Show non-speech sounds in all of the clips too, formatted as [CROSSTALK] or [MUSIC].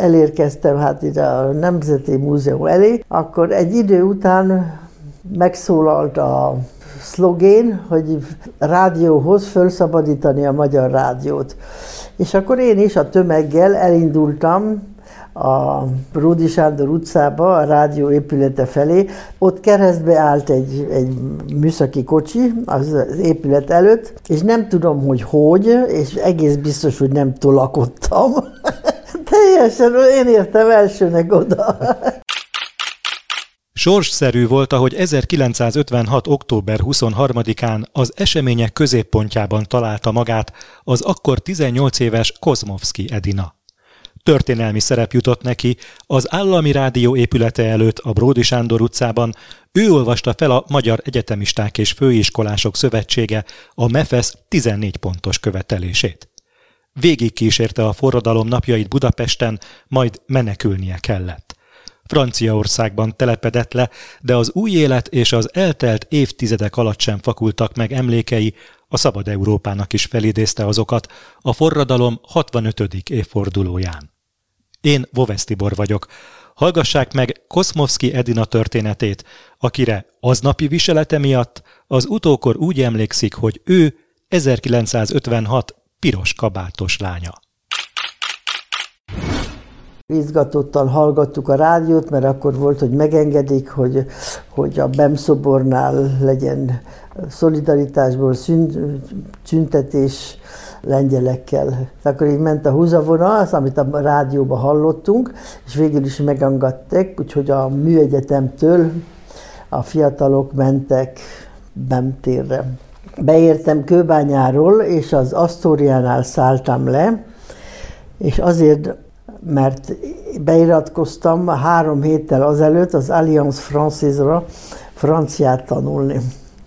elérkeztem hát ide a Nemzeti Múzeum elé, akkor egy idő után megszólalt a szlogén, hogy rádióhoz felszabadítani a magyar rádiót. És akkor én is a tömeggel elindultam a Ródi Sándor utcába, a rádió épülete felé. Ott keresztbe állt egy, egy műszaki kocsi az, épület előtt, és nem tudom, hogy hogy, és egész biztos, hogy nem tolakodtam. [LAUGHS] Teljesen, én értem elsőnek oda. Sorsszerű volt, ahogy 1956. október 23-án az események középpontjában találta magát az akkor 18 éves Kozmovski Edina. Történelmi szerep jutott neki, az állami rádió épülete előtt a Bródi Sándor utcában ő olvasta fel a Magyar Egyetemisták és Főiskolások Szövetsége a MEFES 14 pontos követelését. Végig kísérte a forradalom napjait Budapesten, majd menekülnie kellett. Franciaországban telepedett le, de az új élet és az eltelt évtizedek alatt sem fakultak meg emlékei, a Szabad Európának is felidézte azokat a forradalom 65. évfordulóján. Én Vovesz Tibor vagyok. Hallgassák meg Koszmovszki Edina történetét, akire aznapi viselete miatt az utókor úgy emlékszik, hogy ő 1956 piros kabátos lánya. Izgatottan hallgattuk a rádiót, mert akkor volt, hogy megengedik, hogy, hogy a BEM szobornál legyen szolidaritásból szüntetés lengyelekkel. Akkor így ment a húzavona, az, amit a rádióban hallottunk, és végül is megangadták, úgyhogy a műegyetemtől a fiatalok mentek BEM térre. Beértem Kőbányáról, és az Asztóriánál szálltam le, és azért mert beiratkoztam három héttel azelőtt az Alliance Française-ra franciát tanulni.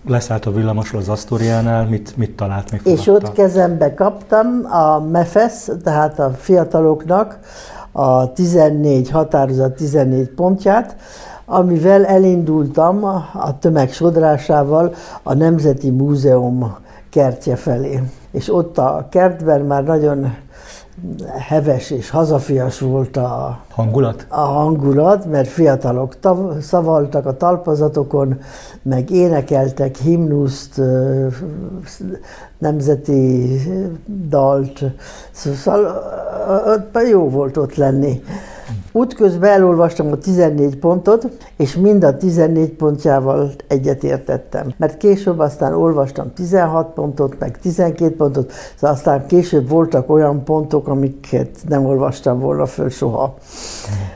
Leszállt a villamosról az Asztóriánál, mit, mit talált, mi És ott kezembe kaptam a MEFES, tehát a fiataloknak a 14 határozat 14 pontját, amivel elindultam a tömeg sodrásával a Nemzeti Múzeum kertje felé. És ott a kertben már nagyon heves és hazafias volt a hangulat, a hangulat mert fiatalok tav- szavaltak a talpazatokon, meg énekeltek himnuszt, nemzeti dalt, szóval jó volt ott lenni. Útközben elolvastam a 14 pontot, és mind a 14 pontjával egyetértettem. Mert később aztán olvastam 16 pontot, meg 12 pontot, szóval aztán később voltak olyan pontok, amiket nem olvastam volna föl soha.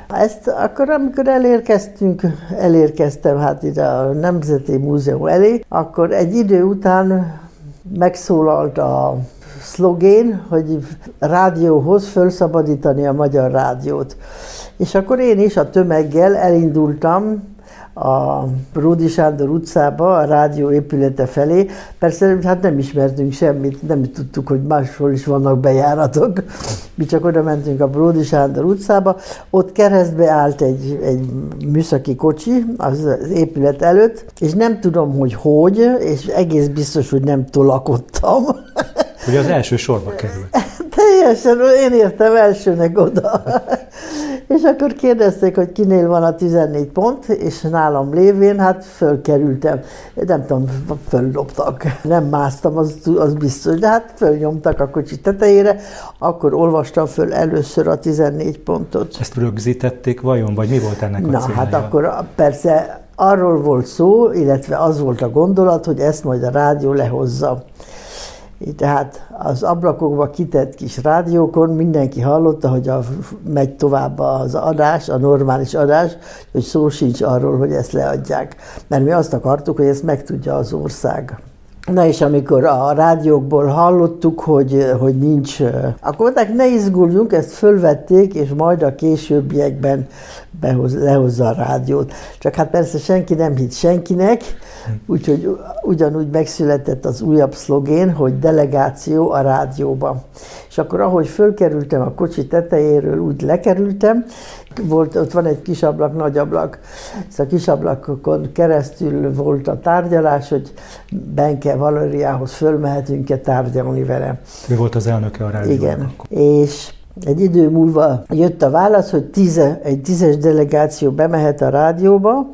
Ezt akkor, amikor elérkeztünk, elérkeztem hát ide a Nemzeti Múzeum elé, akkor egy idő után megszólalt a szlogén, hogy rádióhoz felszabadítani a magyar rádiót. És akkor én is a tömeggel elindultam a Ródi Sándor utcába, a rádió épülete felé. Persze hát nem ismertünk semmit, nem tudtuk, hogy máshol is vannak bejáratok. Mi csak oda mentünk a Ródi Sándor utcába, ott keresztbe állt egy, egy műszaki kocsi az, az épület előtt, és nem tudom, hogy hogy, és egész biztos, hogy nem tolakodtam. Hogy az első sorba kerül. [LAUGHS] Teljesen, én értem elsőnek oda. És akkor kérdezték, hogy kinél van a 14 pont, és nálam lévén, hát fölkerültem. Nem tudom, földobtak. Nem másztam, az, az biztos, de hát fölnyomtak a kocsi tetejére, akkor olvastam föl először a 14 pontot. Ezt rögzítették vajon, vagy mi volt ennek a Na, célja? hát akkor persze arról volt szó, illetve az volt a gondolat, hogy ezt majd a rádió lehozza. Tehát az ablakokba kitett kis rádiókon mindenki hallotta, hogy a, megy tovább az adás, a normális adás, hogy szó sincs arról, hogy ezt leadják. Mert mi azt akartuk, hogy ezt megtudja az ország. Na és amikor a rádiókból hallottuk, hogy, hogy nincs, akkor mondták, ne izguljunk, ezt fölvették, és majd a későbbiekben behoz, lehozza a rádiót. Csak hát persze senki nem hitt senkinek, úgyhogy ugyanúgy megszületett az újabb szlogén, hogy delegáció a rádióba. És akkor ahogy fölkerültem a kocsi tetejéről, úgy lekerültem, volt, ott van egy kis ablak, nagy ablak, és a kis ablakokon keresztül volt a tárgyalás, hogy Benke Valériához fölmehetünk-e tárgyalni vele. Ő volt az elnöke a rádiónak. Igen. És Egy idő múlva jött a válasz, hogy tíze, egy tízes delegáció bemehet a rádióba,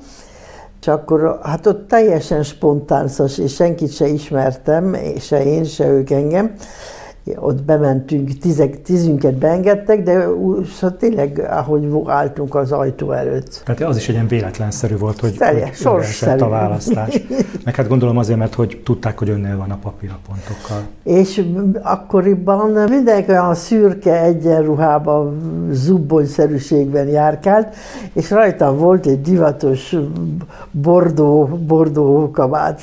és akkor hát ott teljesen spontán, és senkit se ismertem, se én, se ők engem, ott bementünk, tízek, tízünket beengedtek, de szóval tényleg, ahogy álltunk az ajtó előtt. Tehát az is egy ilyen véletlenszerű volt, hogy, Teljes, hogy a választás. Meg hát gondolom azért, mert hogy tudták, hogy önnél van a papírpontokkal. És akkoriban mindenki olyan szürke egyenruhában, zubbonyszerűségben járkált, és rajtam volt egy divatos bordó, bordó kabát.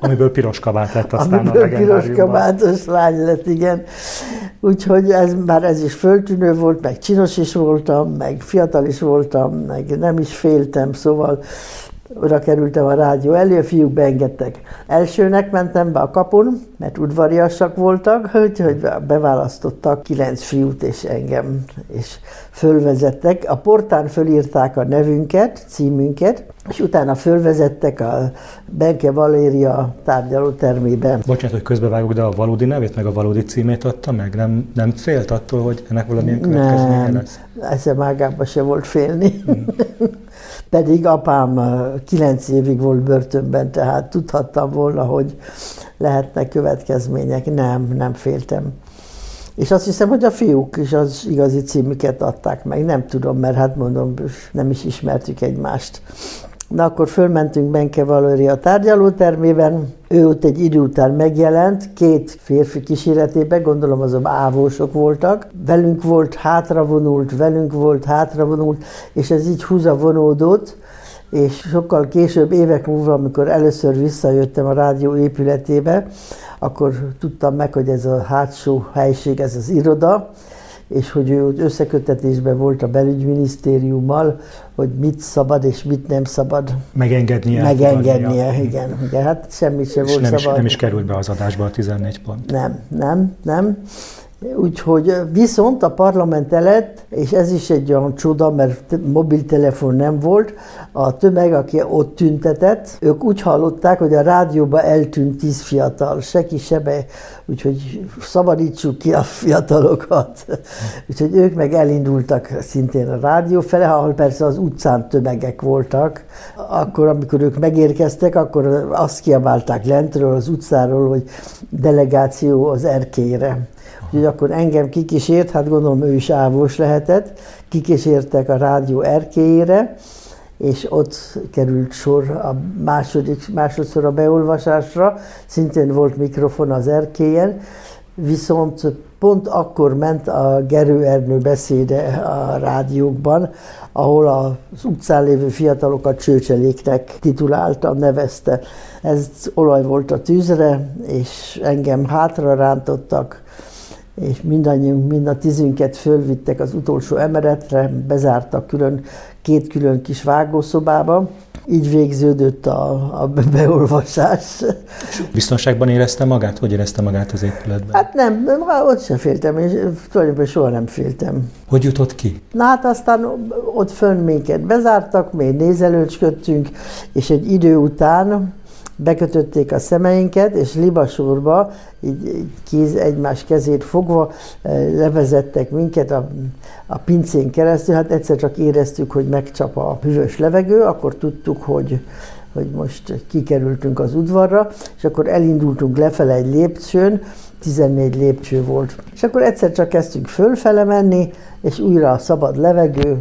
Amiből piros kabát lett aztán Amiből a piros kabátos lány lett, igen igen. Úgyhogy ez, már ez is föltűnő volt, meg csinos is voltam, meg fiatal is voltam, meg nem is féltem, szóval oda kerültem a rádió elé, a fiúk beengedtek. Elsőnek mentem be a kapun, mert udvariasak voltak, úgyhogy beválasztottak kilenc fiút és engem, és fölvezettek. A portán fölírták a nevünket, címünket, és utána fölvezettek a Benke Valéria tárgyalótermébe. Bocsánat, hogy közbevágok, de a valódi nevét meg a valódi címét adta meg? Nem, nem félt attól, hogy ennek valamilyen következménye nem, lesz? Eszem ágában se volt félni. Hmm. Pedig apám kilenc évig volt börtönben, tehát tudhattam volna, hogy lehetnek következmények. Nem, nem féltem. És azt hiszem, hogy a fiúk is az igazi címüket adták meg. Nem tudom, mert hát mondom, nem is ismertük egymást. Na akkor fölmentünk Benke Valeria tárgyalótermében, ő ott egy idő után megjelent, két férfi kíséretében, gondolom azok ávósok voltak. Velünk volt hátravonult, velünk volt hátravonult, és ez így húzavonódott, és sokkal később, évek múlva, amikor először visszajöttem a rádió épületébe, akkor tudtam meg, hogy ez a hátsó helység, ez az iroda, és hogy ő összekötetésben volt a belügyminisztériummal, hogy mit szabad és mit nem szabad. Megengednie. Megengednie, igen. igen. Hát semmi sem volt nem szabad. Is, nem is került be az adásba a 14 pont. Nem, nem, nem. Úgyhogy viszont a parlament elett, és ez is egy olyan csoda, mert mobiltelefon nem volt, a tömeg, aki ott tüntetett, ők úgy hallották, hogy a rádióba eltűnt tíz fiatal, seki sebe, úgyhogy szabadítsuk ki a fiatalokat. [LAUGHS] Úgyhogy ők meg elindultak szintén a rádió fele, ahol persze az utcán tömegek voltak. Akkor, amikor ők megérkeztek, akkor azt kiabálták lentről, az utcáról, hogy delegáció az erkélyre. Úgyhogy akkor engem kikísért, hát gondolom ő is ávós lehetett, kikísértek a rádió erkélyére, és ott került sor a második, másodszor a beolvasásra, szintén volt mikrofon az erkélyen, viszont pont akkor ment a Gerő Ernő beszéde a rádiókban, ahol az utcán lévő fiatalokat csőcseléknek titulálta, nevezte. Ez olaj volt a tűzre, és engem hátra rántottak, és mindannyiunk, mind a tízünket fölvittek az utolsó emeretre, bezártak külön, két külön kis vágószobába. Így végződött a, a beolvasás. Biztonságban érezte magát? Hogy érezte magát az épületben? Hát nem, ott sem féltem, és tulajdonképpen soha nem féltem. Hogy jutott ki? Na hát aztán ott fönn minket bezártak, még nézelőcsködtünk, és egy idő után bekötötték a szemeinket, és libasorba, így, így kéz, egymás kezét fogva eh, levezettek minket a, a pincén keresztül. Hát egyszer csak éreztük, hogy megcsap a hűvös levegő, akkor tudtuk, hogy hogy most kikerültünk az udvarra, és akkor elindultunk lefele egy lépcsőn, 14 lépcső volt. És akkor egyszer csak kezdtünk fölfele menni, és újra a szabad levegő,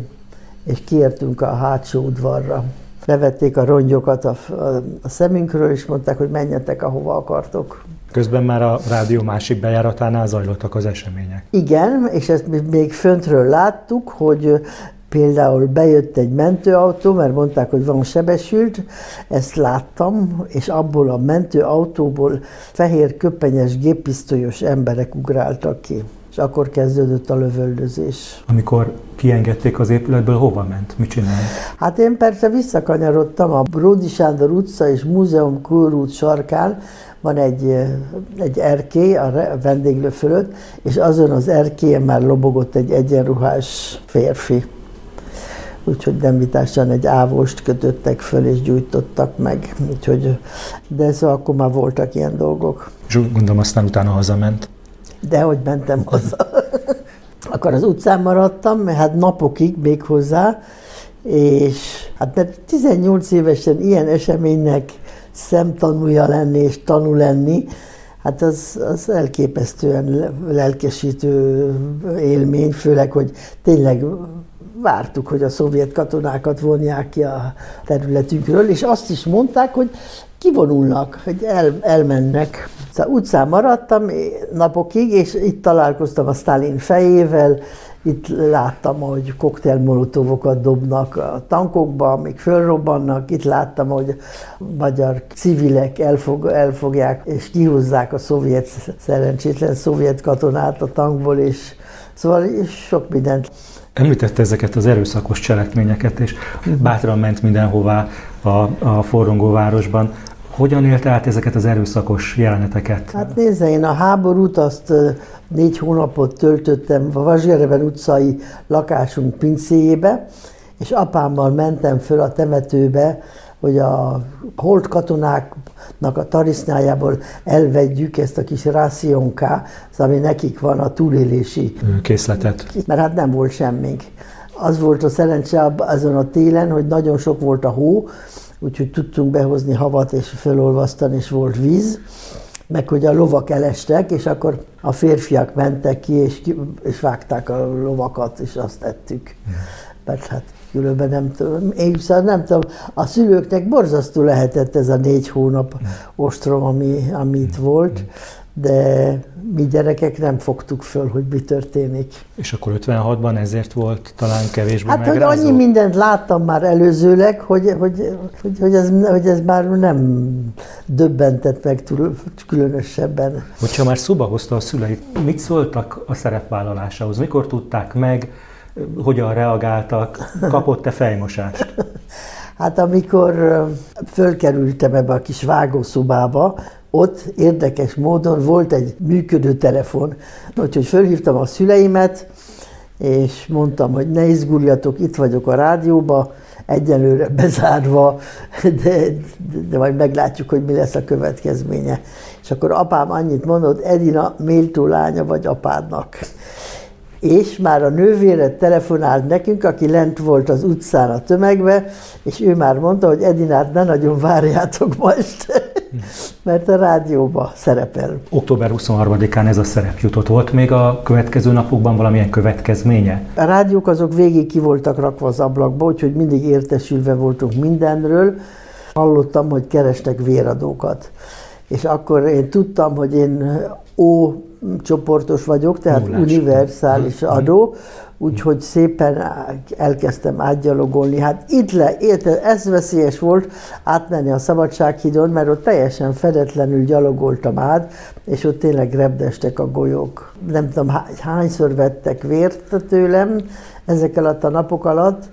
és kiértünk a hátsó udvarra levették a rongyokat a, a, a szemünkről, és mondták, hogy menjetek, ahova akartok. Közben már a rádió másik bejáratánál zajlottak az események. Igen, és ezt még föntről láttuk, hogy például bejött egy mentőautó, mert mondták, hogy van sebesült, ezt láttam, és abból a mentőautóból fehér köpenyes géppisztolyos emberek ugráltak ki és akkor kezdődött a lövöldözés. Amikor kiengedték az épületből, hova ment? Mit csinált? Hát én persze visszakanyarodtam a Bródi Sándor utca és Múzeum körút sarkán, van egy, egy erkély a vendéglő fölött, és azon az erkélyen már lobogott egy egyenruhás férfi. Úgyhogy nem vitásan egy ávost kötöttek föl és gyújtottak meg. Úgyhogy, de szóval akkor már voltak ilyen dolgok. És gondolom aztán utána hazament. De hogy mentem haza. [LAUGHS] akkor az utcán maradtam, hát napokig még hozzá, és hát mert 18 évesen ilyen eseménynek szemtanúja lenni és tanú lenni, hát az, az elképesztően lelkesítő élmény, főleg, hogy tényleg vártuk, hogy a szovjet katonákat vonják ki a területünkről, és azt is mondták, hogy kivonulnak, hogy el, elmennek. Szóval utcán maradtam napokig, és itt találkoztam a Stalin fejével, itt láttam, hogy koktélmolotovokat dobnak a tankokba, amik fölrobbannak. Itt láttam, hogy magyar civilek elfog, elfogják és kihúzzák a szovjet, szerencsétlen szovjet katonát a tankból, és szóval és sok mindent. Említette ezeket az erőszakos cselekményeket, és bátran ment mindenhová a, a forrongó városban. Hogyan élte át ezeket az erőszakos jeleneteket? Hát nézze, én a háborút azt négy hónapot töltöttem a Vazsgereven utcai lakásunk pincéjébe, és apámmal mentem föl a temetőbe, hogy a holt katonáknak a tarisznyájából elvegyük ezt a kis rászionká, ami nekik van a túlélési készletet. Mert hát nem volt semmink. Az volt a szerencse azon a télen, hogy nagyon sok volt a hó, úgyhogy tudtunk behozni havat és fölolvasztani, és volt víz, meg hogy a lovak elestek, és akkor a férfiak mentek ki, és, ki, és vágták a lovakat, és azt ettük. Mert hát különben nem tudom, én szóval nem tudom, a szülőknek borzasztó lehetett ez a négy hónap ostrom, ami, amit volt de mi gyerekek nem fogtuk föl, hogy mi történik. És akkor 56-ban ezért volt talán kevésbé Hát, megrázó? hogy annyi mindent láttam már előzőleg, hogy, hogy, hogy, hogy, ez, hogy ez már nem döbbentett meg túl, különösebben. Hogyha már szóba hozta a szüleit, mit szóltak a szerepvállalásához? Mikor tudták meg, hogyan reagáltak, kapott-e fejmosást? [LAUGHS] Hát amikor fölkerültem ebbe a kis vágószobába, ott érdekes módon volt egy működő telefon, úgyhogy fölhívtam a szüleimet, és mondtam, hogy ne izguljatok, itt vagyok a rádióba, egyelőre bezárva, de, de, de majd meglátjuk, hogy mi lesz a következménye. És akkor apám annyit mondott, Edina méltó lánya vagy apádnak. És már a nővére telefonált nekünk, aki lent volt az utcán a tömegbe, és ő már mondta, hogy Edinát ne nagyon várjátok most, [LAUGHS] mert a rádióba szerepel. Október 23-án ez a szerep jutott. Volt még a következő napokban valamilyen következménye? A rádiók azok végig ki voltak rakva az ablakba, úgyhogy mindig értesülve voltunk mindenről. Hallottam, hogy kerestek véradókat. És akkor én tudtam, hogy én ó csoportos vagyok, tehát Nullás. univerzális hmm. adó, úgyhogy szépen elkezdtem átgyalogolni. Hát itt le, érte, ez veszélyes volt átmenni a Szabadsághidon, mert ott teljesen fedetlenül gyalogoltam át, és ott tényleg repdestek a golyók. Nem tudom, hányszor vettek vért tőlem ezek alatt a napok alatt,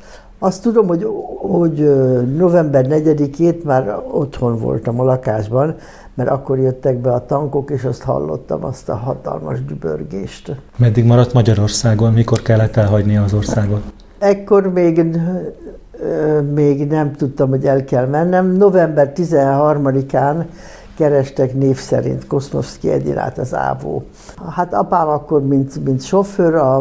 azt tudom, hogy, hogy november 4-ét már otthon voltam a lakásban, mert akkor jöttek be a tankok, és azt hallottam, azt a hatalmas dübörgést. Meddig maradt Magyarországon? Mikor kellett elhagyni az országot? Ekkor még, még nem tudtam, hogy el kell mennem. November 13-án kerestek név szerint Koszmovszki Edinát az Ávó. Hát apám akkor, mint, mint sofőr, a,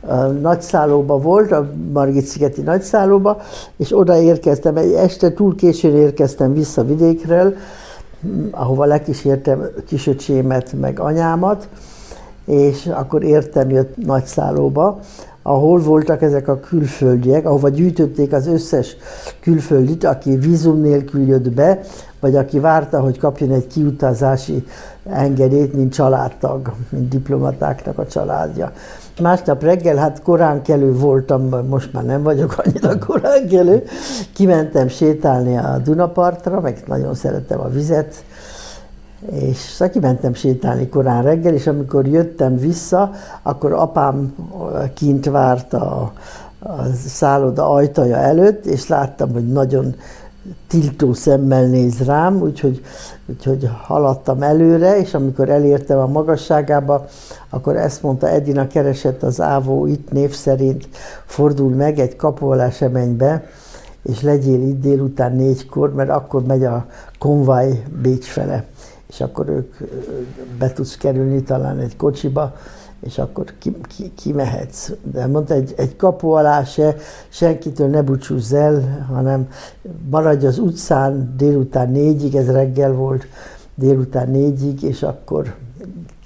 a nagyszállóba volt, a Margit-szigeti nagyszállóba, és oda érkeztem, egy este túl későn érkeztem vissza vidékről, ahova lekísértem kisöcsémet, meg anyámat, és akkor értem jött nagyszállóba, ahol voltak ezek a külföldiek, ahova gyűjtötték az összes külföldit, aki vízum nélkül jött be, vagy aki várta, hogy kapjon egy kiutazási engedélyt, mint családtag, mint diplomatáknak a családja. Másnap reggel, hát korán kelő voltam, most már nem vagyok annyira korán kelő, kimentem sétálni a Dunapartra, meg nagyon szerettem a vizet, és szóval kimentem sétálni korán reggel, és amikor jöttem vissza, akkor apám kint várt a, a szálloda ajtaja előtt, és láttam, hogy nagyon tiltó szemmel néz rám, úgyhogy, úgyhogy haladtam előre, és amikor elértem a magasságába, akkor ezt mondta, Edina keresett az Ávó itt név szerint, fordul meg, egy kapu alá se menj be, és legyél itt délután négykor, mert akkor megy a konvaj Bécs fele. és akkor ők be tudsz kerülni talán egy kocsiba, és akkor ki, ki, kimehetsz. De mondta, egy, egy kapu alá se, senkitől ne búcsúzz el, hanem maradj az utcán délután négyig, ez reggel volt, délután négyig, és akkor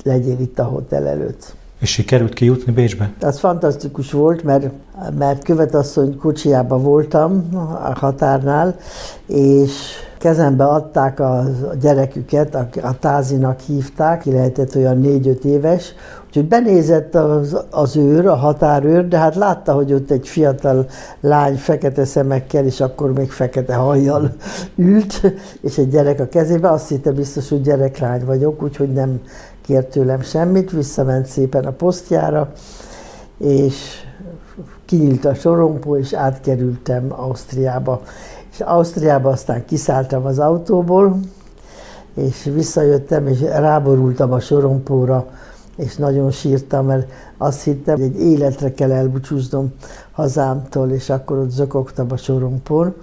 legyél itt a hotel előtt. És sikerült kijutni Bécsbe? Az fantasztikus volt, mert, mert követasszony kocsiában voltam a határnál, és kezembe adták a gyereküket, a, a tázinak hívták, ki lehetett olyan négy-öt éves, úgyhogy benézett az, az őr, a határőr, de hát látta, hogy ott egy fiatal lány fekete szemekkel, és akkor még fekete hajjal [LAUGHS] ült, és egy gyerek a kezébe, azt hitte biztos, hogy gyereklány vagyok, úgyhogy nem kért tőlem semmit, visszament szépen a posztjára, és kinyílt a sorompó, és átkerültem Ausztriába. És Ausztriába aztán kiszálltam az autóból, és visszajöttem, és ráborultam a sorompóra, és nagyon sírtam, mert azt hittem, hogy egy életre kell elbúcsúznom hazámtól, és akkor ott zökogtam a sorompón.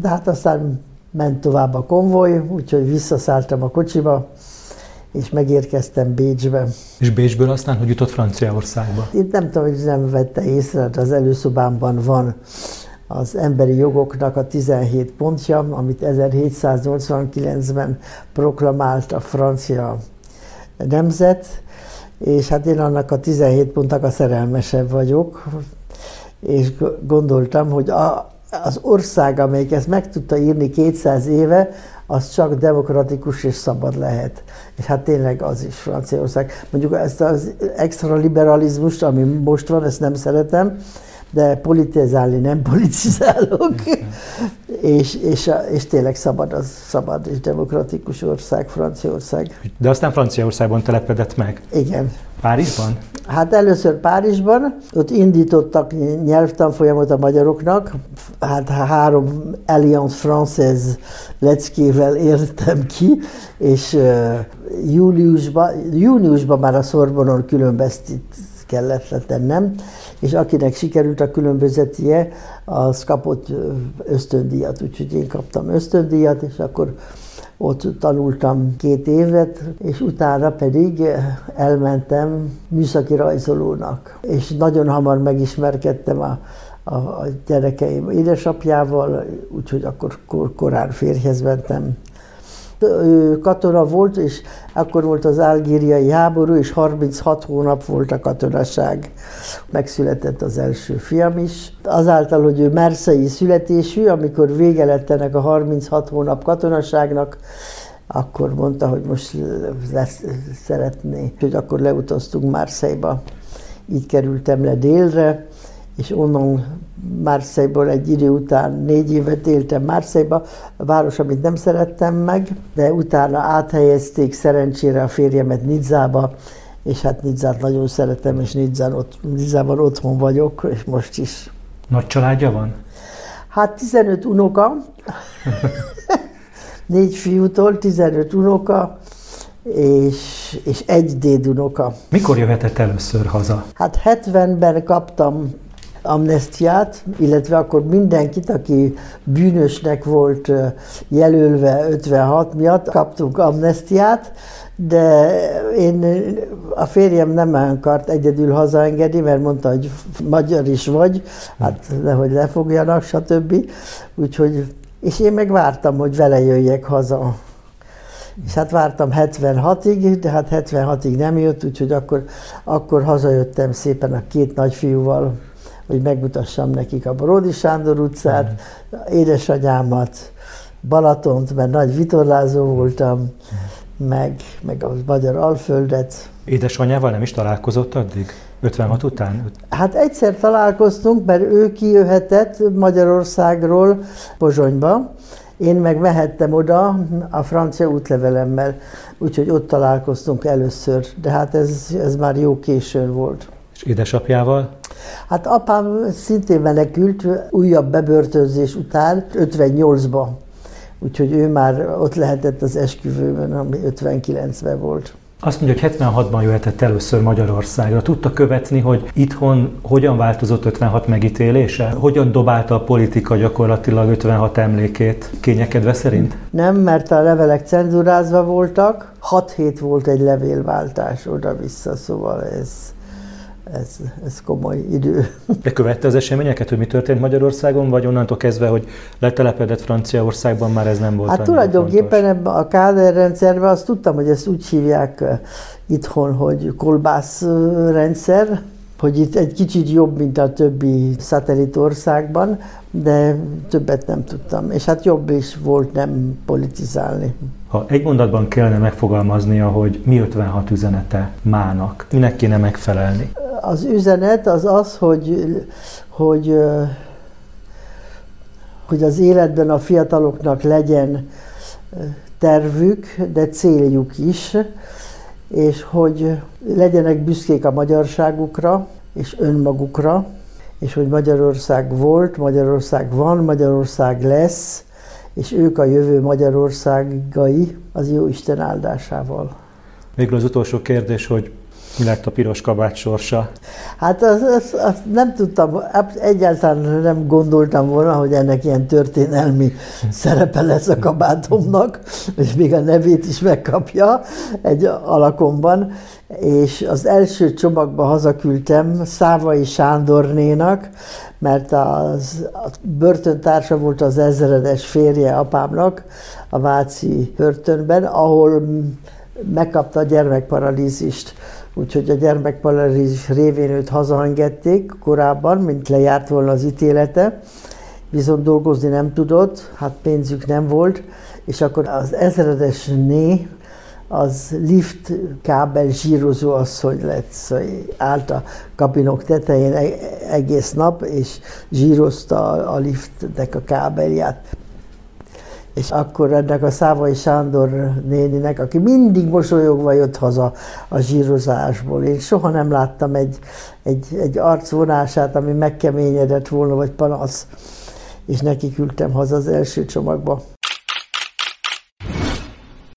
De hát aztán ment tovább a konvoj, úgyhogy visszaszálltam a kocsiba, és megérkeztem Bécsbe. És Bécsből aztán hogy jutott Franciaországba? Itt nem tudom, hogy nem vette észre, az előszobámban van az emberi jogoknak a 17 pontja, amit 1789-ben proklamált a francia nemzet, és hát én annak a 17 pontnak a szerelmesebb vagyok, és gondoltam, hogy a, az ország, amelyik ezt meg tudta írni 200 éve, az csak demokratikus és szabad lehet. És hát tényleg az is Franciaország. Mondjuk ezt az extra liberalizmust, ami most van, ezt nem szeretem, de politizálni nem politizálok. és, és, és tényleg szabad, az szabad és demokratikus ország, Franciaország. De aztán Franciaországban telepedett meg? Igen. Párizsban? Hát először Párizsban, ott indítottak nyelvtanfolyamot a magyaroknak, hát három Alliance Française leckével értem ki, és uh, júliusban, júniusban már a Szorbonon különböztit kellett tennem, és akinek sikerült a különbözetie, az kapott ösztöndíjat, úgyhogy én kaptam ösztöndíjat, és akkor ott tanultam két évet, és utána pedig elmentem műszaki rajzolónak. És nagyon hamar megismerkedtem a, a, a gyerekeim édesapjával, úgyhogy akkor kor, korán férjhez mentem katona volt, és akkor volt az algériai háború, és 36 hónap volt a katonaság. Megszületett az első fiam is. Azáltal, hogy ő merszei születésű, amikor vége lett ennek a 36 hónap katonaságnak, akkor mondta, hogy most lesz, szeretné, hogy akkor leutaztunk Marseille-ba. Így kerültem le délre, és onnan Marseille-ból egy idő után négy évet éltem Marseille-ba, a város, amit nem szerettem meg, de utána áthelyezték szerencsére a férjemet Nidzába, és hát Nidzát nagyon szeretem, és Nidzán ott, Nidzában otthon vagyok, és most is. Nagy családja van? Hát 15 unoka, [LAUGHS] négy fiútól 15 unoka, és, és egy dédunoka. Mikor jöhetett először haza? Hát 70-ben kaptam amnestiát, illetve akkor mindenkit, aki bűnösnek volt jelölve 56 miatt, kaptunk amnestiát, de én, a férjem nem akart egyedül hazaengedni, mert mondta, hogy magyar is vagy, hát nehogy lefogjanak, stb. Úgyhogy, és én meg vártam, hogy vele jöjjek haza. És hát vártam 76-ig, de hát 76-ig nem jött, úgyhogy akkor, akkor hazajöttem szépen a két nagyfiúval hogy megmutassam nekik a Bródi Sándor utcát, mm. édesanyámat, Balatont, mert nagy vitorlázó voltam, mm. meg, meg a Magyar Alföldet. Édesanyával nem is találkozott addig? 56 után? Hát egyszer találkoztunk, mert ő kijöhetett Magyarországról Pozsonyba, én meg mehettem oda a francia útlevelemmel, úgyhogy ott találkoztunk először, de hát ez, ez már jó későn volt. És édesapjával? Hát apám szintén menekült újabb bebörtönzés után, 58-ba. Úgyhogy ő már ott lehetett az esküvőben, ami 59-ben volt. Azt mondja, hogy 76-ban jöhetett először Magyarországra. Tudta követni, hogy itthon hogyan változott 56 megítélése? Hogyan dobálta a politika gyakorlatilag 56 emlékét kényekedve szerint? Nem, mert a levelek cenzúrázva voltak. 6 hét volt egy levélváltás oda-vissza, szóval ez ez, ez komoly idő. De követte az eseményeket, hogy mi történt Magyarországon, vagy onnantól kezdve, hogy letelepedett Franciaországban, már ez nem volt Hát tulajdonképpen ebben a káderrendszerben azt tudtam, hogy ezt úgy hívják itthon, hogy kolbász rendszer, hogy itt egy kicsit jobb, mint a többi szatellitországban, de többet nem tudtam. És hát jobb is volt nem politizálni. Ha egy mondatban kellene megfogalmaznia, hogy mi 56 üzenete mának, minek kéne megfelelni? Az üzenet az az, hogy, hogy, hogy az életben a fiataloknak legyen tervük, de céljuk is, és hogy legyenek büszkék a magyarságukra és önmagukra, és hogy Magyarország volt, Magyarország van, Magyarország lesz, és ők a jövő Magyarországai az jó Isten áldásával. Végül az utolsó kérdés, hogy mi lett a piros kabát sorsa? Hát azt az, az nem tudtam, egyáltalán nem gondoltam volna, hogy ennek ilyen történelmi szerepe lesz a kabátomnak, és még a nevét is megkapja egy alakomban. És az első csomagba hazaküldtem Szávai Sándornénak, mert az, a börtöntársa volt az ezredes férje apámnak a Váci börtönben, ahol megkapta a gyermekparalízist. Úgyhogy a gyermekparalízis révén őt hazaengedték korábban, mint lejárt volna az ítélete, viszont dolgozni nem tudott, hát pénzük nem volt, és akkor az ezredes né az lift kábel zsírozó asszony lett, szóval állt a kabinok tetején e-, egész nap, és zsírozta a liftnek a kábelját és akkor ennek a Szávai Sándor néninek, aki mindig mosolyogva jött haza a zsírozásból. Én soha nem láttam egy, egy, egy arcvonását, ami megkeményedett volna, vagy panasz, és neki küldtem haza az első csomagba.